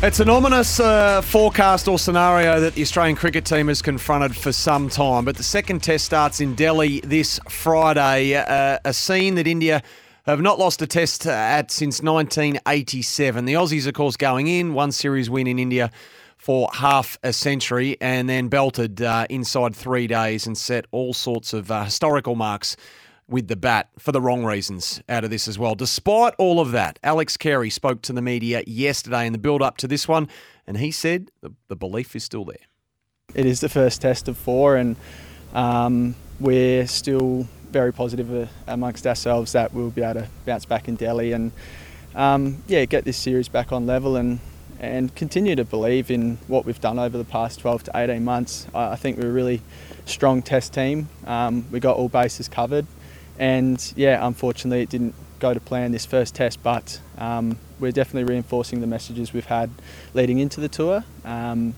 It's an ominous uh, forecast or scenario that the Australian cricket team has confronted for some time. But the second test starts in Delhi this Friday. Uh, a scene that India have not lost a test at since 1987. The Aussies, of course, going in, one series win in India for half a century and then belted uh, inside three days and set all sorts of uh, historical marks with the bat for the wrong reasons out of this as well. Despite all of that, Alex Carey spoke to the media yesterday in the build up to this one, and he said the, the belief is still there. It is the first test of four, and um, we're still very positive uh, amongst ourselves that we'll be able to bounce back in Delhi and um, yeah, get this series back on level and and continue to believe in what we've done over the past 12 to 18 months. I, I think we're a really strong test team. Um, we got all bases covered, and yeah, unfortunately, it didn't go to plan this first test, but um, we're definitely reinforcing the messages we've had leading into the tour um,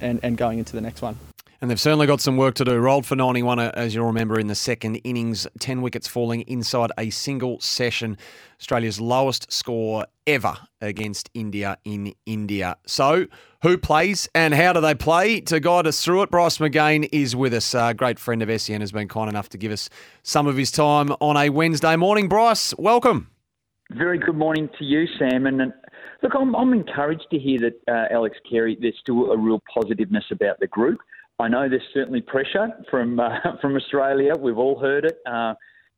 and, and going into the next one. And they've certainly got some work to do. Rolled for 91, uh, as you'll remember, in the second innings, 10 wickets falling inside a single session. Australia's lowest score ever against India in India. So, who plays and how do they play? To guide us through it, Bryce McGain is with us. A great friend of SEN has been kind enough to give us some of his time on a Wednesday morning. Bryce, welcome. Very good morning to you, Sam. And look, I'm, I'm encouraged to hear that uh, Alex Carey, there's still a real positiveness about the group. I know there's certainly pressure from uh, from Australia. We've all heard it. Uh,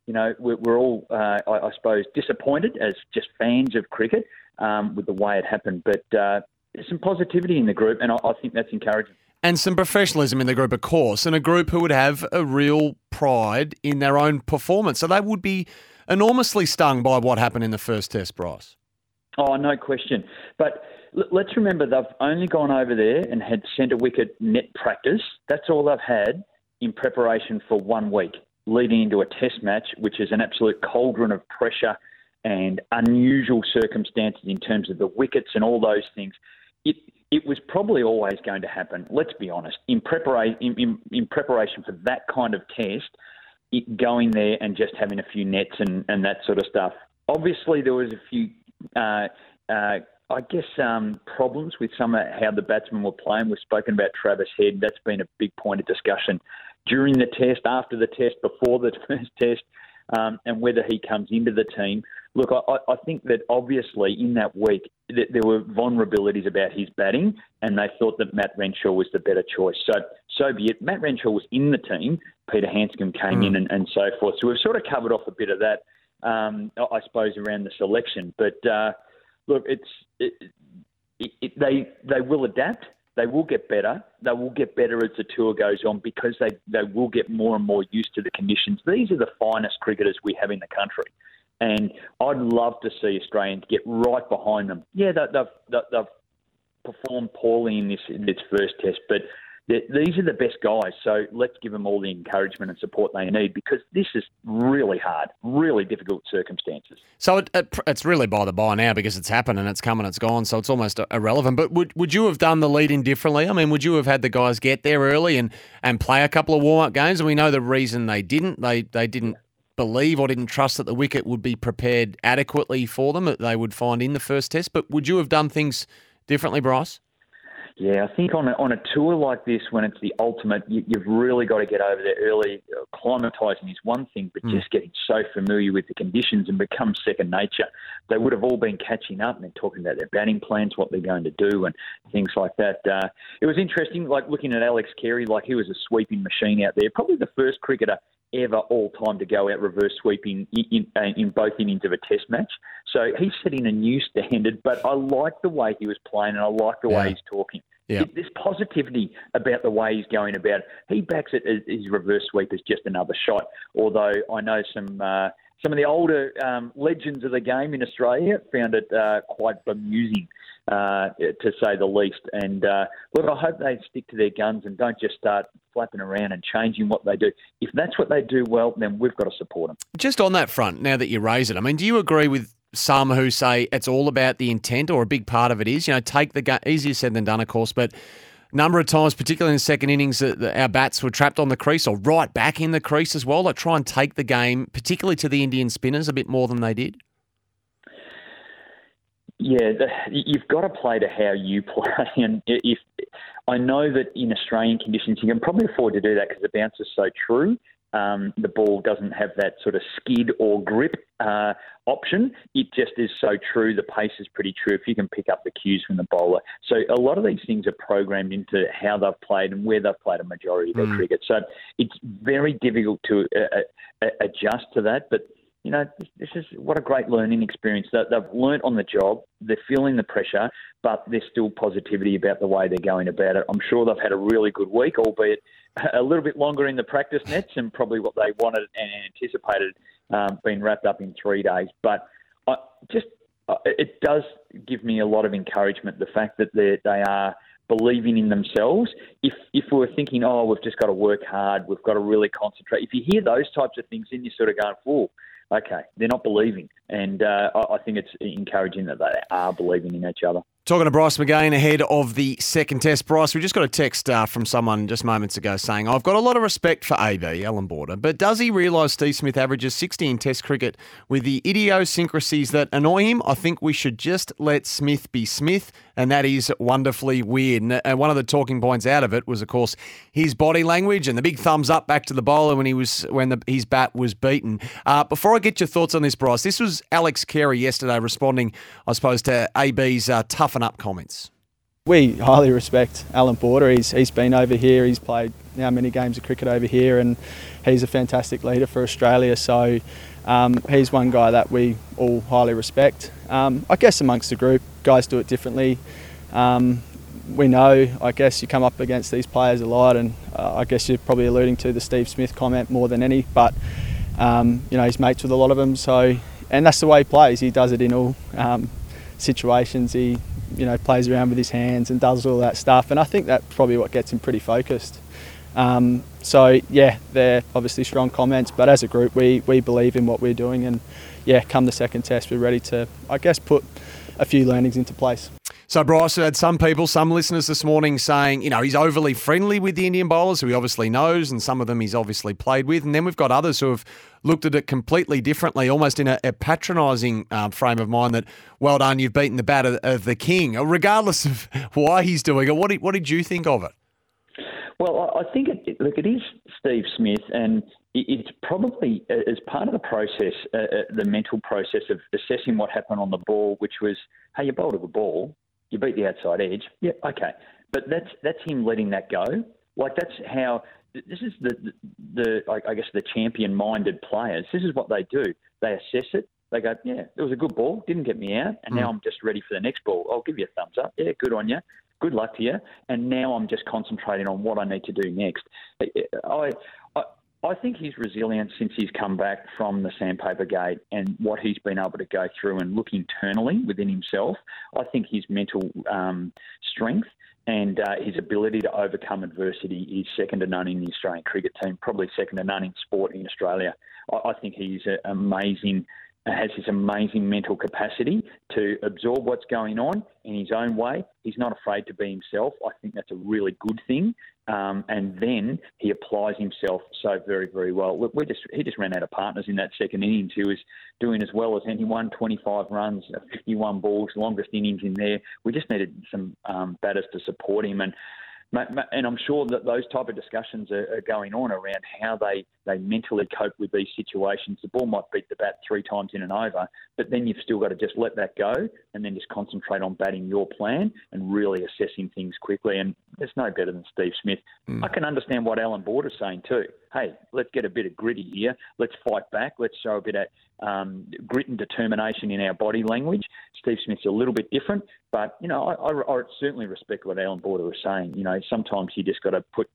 you know, we're, we're all, uh, I, I, suppose, disappointed as just fans of cricket um, with the way it happened. But uh, there's some positivity in the group, and I, I think that's encouraging. And some professionalism in the group, of course, and a group who would have a real pride in their own performance. So they would be enormously stung by what happened in the first test, Bryce. Oh, no question. But let's remember they've only gone over there and had centre wicket net practice. That's all they've had in preparation for one week, leading into a test match, which is an absolute cauldron of pressure and unusual circumstances in terms of the wickets and all those things. It, it was probably always going to happen. Let's be honest. In, prepara- in, in, in preparation for that kind of test, it, going there and just having a few nets and, and that sort of stuff. Obviously, there was a few uh, uh, I guess um, problems with some of how the batsmen were playing. We've spoken about Travis Head. That's been a big point of discussion during the test, after the test, before the first test, um, and whether he comes into the team. Look, I, I think that obviously in that week that there were vulnerabilities about his batting, and they thought that Matt Renshaw was the better choice. So, so be it. Matt Renshaw was in the team. Peter Handscomb came mm. in, and, and, so forth. So we've sort of covered off a bit of that, um, I suppose, around the selection. But uh, look, it's it, it, it, they they will adapt. They will get better. They will get better as the tour goes on because they, they will get more and more used to the conditions. These are the finest cricketers we have in the country. And I'd love to see Australians get right behind them. Yeah, they, they've, they've performed poorly in this, in this first test, but these are the best guys. So let's give them all the encouragement and support they need because this is really hard, really difficult circumstances. So it, it, it's really by the by now because it's happened and it's come and it's gone. So it's almost irrelevant. But would would you have done the lead in differently? I mean, would you have had the guys get there early and, and play a couple of warm up games? And we know the reason they didn't. They they didn't believe or didn't trust that the wicket would be prepared adequately for them that they would find in the first test. But would you have done things differently, Bryce? Yeah, I think on a, on a tour like this, when it's the ultimate, you, have really got to get over there early. Climatising is one thing, but mm. just getting so familiar with the conditions and become second nature. They would have all been catching up and talking about their batting plans, what they're going to do, and things like that. Uh, it was interesting, like looking at Alex Carey, like he was a sweeping machine out there. Probably the first cricketer ever all time to go out reverse sweeping in, in, uh, in, both innings of a test match. So he's setting a new standard, but I like the way he was playing and I like the yeah. way he's talking. Yeah. There's positivity about the way he's going about it. He backs it as his reverse sweep as just another shot, although I know some. Uh, some of the older um, legends of the game in Australia found it uh, quite bemusing uh, to say the least. And uh, look, I hope they stick to their guns and don't just start flapping around and changing what they do. If that's what they do well, then we've got to support them. Just on that front, now that you raise it, I mean, do you agree with some who say it's all about the intent, or a big part of it is, you know, take the game. Easier said than done, of course, but number of times, particularly in the second innings, our bats were trapped on the crease or right back in the crease as well. Like try and take the game, particularly to the Indian spinners, a bit more than they did. Yeah, the, you've got to play to how you play, and if I know that in Australian conditions you can probably afford to do that because the bounce is so true um, the ball doesn't have that sort of skid or grip uh, option. It just is so true. The pace is pretty true if you can pick up the cues from the bowler. So a lot of these things are programmed into how they've played and where they've played a majority of their mm. cricket. So it's very difficult to uh, uh, adjust to that. But you know, this is what a great learning experience. They've learnt on the job, they're feeling the pressure, but there's still positivity about the way they're going about it. I'm sure they've had a really good week, albeit a little bit longer in the practice nets and probably what they wanted and anticipated um, being wrapped up in three days. But I just uh, it does give me a lot of encouragement the fact that they they are believing in themselves. If if we are thinking, oh, we've just got to work hard, we've got to really concentrate. If you hear those types of things, then you're sort of going, "Oh, okay, they're not believing. And uh, I think it's encouraging that they are believing in each other. Talking to Bryce McGain ahead of the second test. Bryce, we just got a text uh, from someone just moments ago saying, I've got a lot of respect for AB, Allan Border, but does he realise Steve Smith averages 60 in test cricket with the idiosyncrasies that annoy him? I think we should just let Smith be Smith, and that is wonderfully weird. And one of the talking points out of it was, of course, his body language and the big thumbs up back to the bowler when he was when the, his bat was beaten. Uh, before I get your thoughts on this, Bryce, this was Alex Carey yesterday responding, I suppose, to AB's uh, toughen up comments. We highly respect Allan Border. He's, he's been over here, he's played now many games of cricket over here, and he's a fantastic leader for Australia. So um, he's one guy that we all highly respect. Um, I guess amongst the group, guys do it differently. Um, we know, I guess, you come up against these players a lot, and uh, I guess you're probably alluding to the Steve Smith comment more than any, but um, you know, he's mates with a lot of them, so and that's the way he plays. He does it in all um, situations. He, you know, plays around with his hands and does all that stuff. And I think that's probably what gets him pretty focused. Um, so yeah, they're obviously strong comments, but as a group, we we believe in what we're doing, and yeah, come the second test, we're ready to, I guess, put a few learnings into place. So Bryce had some people, some listeners this morning saying, you know, he's overly friendly with the Indian bowlers, who he obviously knows, and some of them he's obviously played with. And then we've got others who have looked at it completely differently, almost in a, a patronising um, frame of mind that, well done, you've beaten the bat of, of, the king. Regardless of why he's doing it, what did, what did you think of it? Well, I think it, look, it is Steve Smith, and it's probably as part of the process, uh, uh, the mental process of assessing what happened on the ball, which was, hey, you bowled a ball, you beat the outside edge. Yeah, okay. But that's that's him letting that go. Like that's how this is the the, the I guess the champion minded players. This is what they do. They assess it. They go, yeah, it was a good ball, didn't get me out, and mm. now I'm just ready for the next ball. I'll give you a thumbs up. Yeah, good on you. Good luck to you. And now I'm just concentrating on what I need to do next. I, I I think his resilience since he's come back from the sandpaper gate and what he's been able to go through and look internally within himself, I think his mental um, strength and uh, his ability to overcome adversity is second to none in the Australian cricket team, probably second to none in sport in Australia. I, I think he's an amazing has this amazing mental capacity to absorb what's going on in his own way. He's not afraid to be himself. I think that's a really good thing. Um, and then he applies himself so very, very well. Look, we just he just ran out of partners in that second innings. He was doing as well as anyone, 25 runs, 51 balls, longest innings in there. We just needed some um, batters to support him, and and I'm sure that those type of discussions are, are, going on around how they, they mentally cope with these situations. The ball might beat the bat three times in an over, but then you've still got to just let that go and then just concentrate on batting your plan and really assessing things quickly. And there's no better than Steve Smith. Mm. I can understand what Allan Border's saying too. Hey, let's get a bit of gritty here. Let's fight back. Let's show a bit of um, grit and determination in our body language. Steve Smith's a little bit different, but you know, I, I, I certainly respect what Allan Border was saying. You know, sometimes you just got to put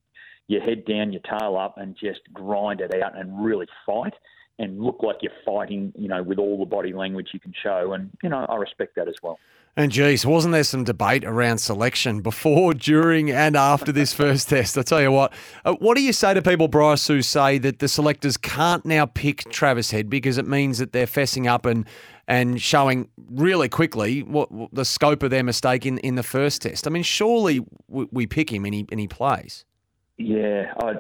your head down, your tail up, and just grind it out and really fight. and look like you're fighting, you know, with all the body language you can show. And, you know, I respect that as well. And geez, wasn't there some debate around selection before, during, and after this first test? I tell you what, uh, what do you say to people, Bryce, who say that the selectors can't now pick Travis Head because it means that they're fessing up and and showing really quickly what, what the scope of their mistake in, in the first test? I mean, surely we, we pick him and he and he plays. Yeah, I,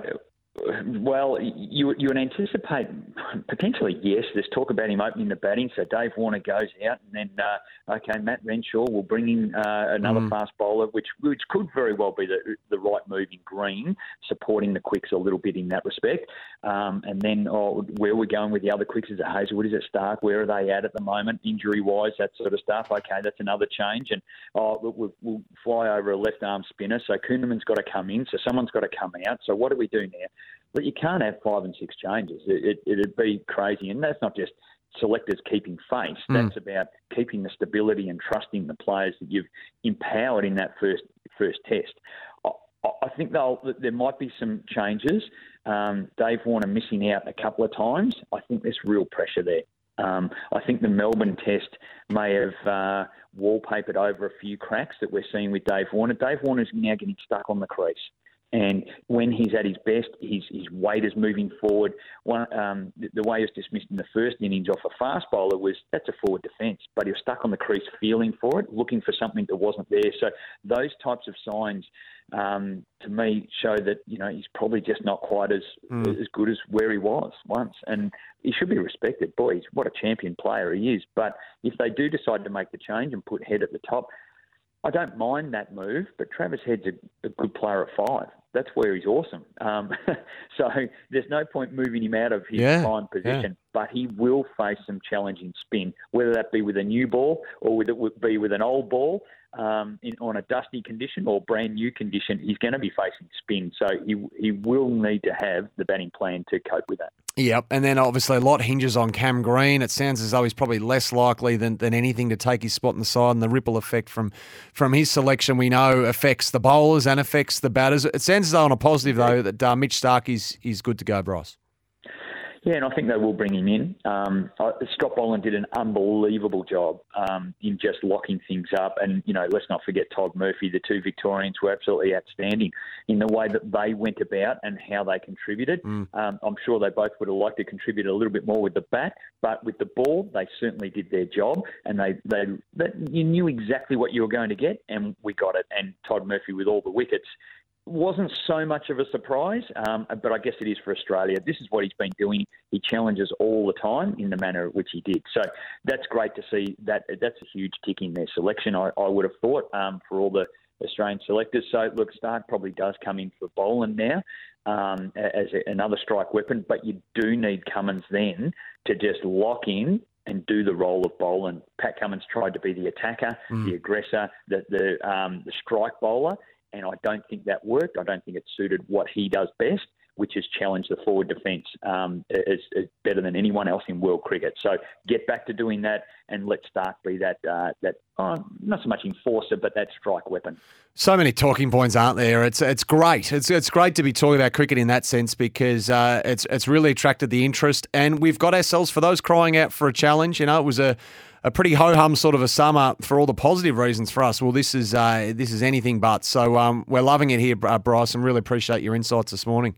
well, you you would anticipate potentially yes. There's talk about him opening the batting, so Dave Warner goes out, and then uh, okay, Matt Renshaw will bring in uh, another mm. fast bowler, which which could very well be the the right move in green, supporting the quicks a little bit in that respect. Um, and then oh, where are we going with the other quicks? Is it Hazlewood? Is it Starc? Where are they at at the moment, injury wise, that sort of stuff? Okay, that's another change. And oh, we'll, we'll fly over a left arm spinner, so Kuhnemann's got to come in, so someone's got to come out. So what do we do now? But you can't have five and six changes. It, it, would be crazy. And that's not just selectors keeping face. Mm. That's about keeping the stability and trusting the players that you've empowered in that first first test. I, I think there might be some changes. Um, Dave Warner missing out a couple of times. I think there's real pressure there. Um, I think the Melbourne test may have uh, wallpapered over a few cracks that we're seeing with Dave Warner. Dave Warner's now getting stuck on the crease. And when he's at his best, his, his weight is moving forward. One, um, the, the, way he was dismissed in the first innings off a fast bowler was that's a forward defence, but he was stuck on the crease feeling for it, looking for something that wasn't there. So those types of signs, um, to me, show that you know he's probably just not quite as mm. as good as where he was once, and he should be respected. Boys, what a champion player he is. But if they do decide to make the change and put Head at the top, I don't mind that move, but Travis Head's a, a good player at five. That's where he's awesome. Um, so there's no point moving him out of his yeah, prime position. But he will face some challenging spin, whether that be with a new ball or whether it be with an old ball um, in, on a dusty condition or brand new condition. He's going to be facing spin, so he he will need to have the batting plan to cope with that. Yep, and then obviously a lot hinges on Cam Green. It sounds as though he's probably less likely than, than anything to take his spot in the side, and the ripple effect from from his selection we know affects the bowlers and affects the batters. It sounds as though on a positive though that uh, Mitch Starc is is good to go, Bryce. Yeah, and I think they will bring him in. Um, Scott Boland did an unbelievable job um, in just locking things up. And, you know, let's not forget Todd Murphy. The two Victorians were absolutely outstanding in the way that they went about and how they contributed. Mm. Um, I'm sure they both would have liked to contribute a little bit more with the bat, but with the ball, they certainly did their job. And they, they, they you knew exactly what you were going to get, and we got it. And Todd Murphy, with all the wickets, wasn't so much of a surprise, um, but I guess it is for Australia. This is what he's been doing. He challenges all the time in the manner in which he did. So that's great to see. That that's a huge tick in their selection. I, I would have thought um, for all the Australian selectors. So look, Starc probably does come in for Boland now um, as a, another strike weapon, but you do need Cummins then to just lock in and do the role of Boland. Pat Cummins tried to be the attacker, mm. the aggressor, the the, um, the strike bowler and I don't think that worked. I don't think it suited what he does best, which is challenge the forward defence um, as, as, better than anyone else in world cricket. So get back to doing that, and let Starc be that uh, that oh, not so much enforcer, but that strike weapon. So many talking points, aren't there? It's it's great. It's it's great to be talking about cricket in that sense because uh, it's it's really attracted the interest, and we've got ourselves for those crying out for a challenge. You know, it was a a pretty ho hum sort of a summer for all the positive reasons for us. Well, this is uh, this is anything but. So um, we're loving it here, uh, Bryce, and really appreciate your insights this morning.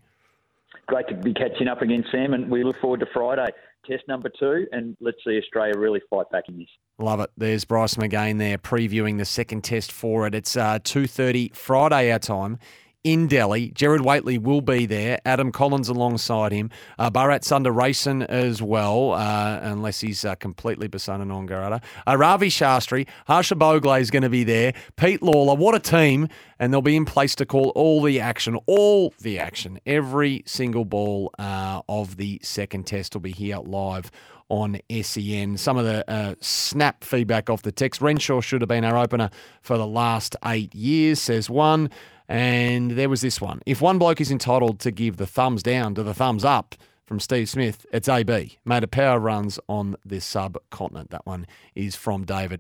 Great to be catching up again, Sam, and we look forward to Friday, test number two, and let's see Australia really fight back in this. Love it. There's Bryce McGain there previewing the second test for it. It's uh, two thirty Friday our time in Delhi. Gerard Whateley will be there. Adam Collins alongside him. Uh, Bharat Sundaresan as well, uh, unless he's uh, completely persona non grata. Uh, Ravi Shastri, Harsha Bhogle is going to be there. Pete Lalor, what a team. And they'll be in place to call all the action, all the action. Every single ball uh, of the second test will be here live on SEN. Some of the uh, snap feedback off the text. Renshaw should have been our opener for the last eight years, says one. And there was this one. If one bloke is entitled to give the thumbs down to the thumbs up from Steve Smith, it's AB. Made a power runs on this subcontinent. That one is from David.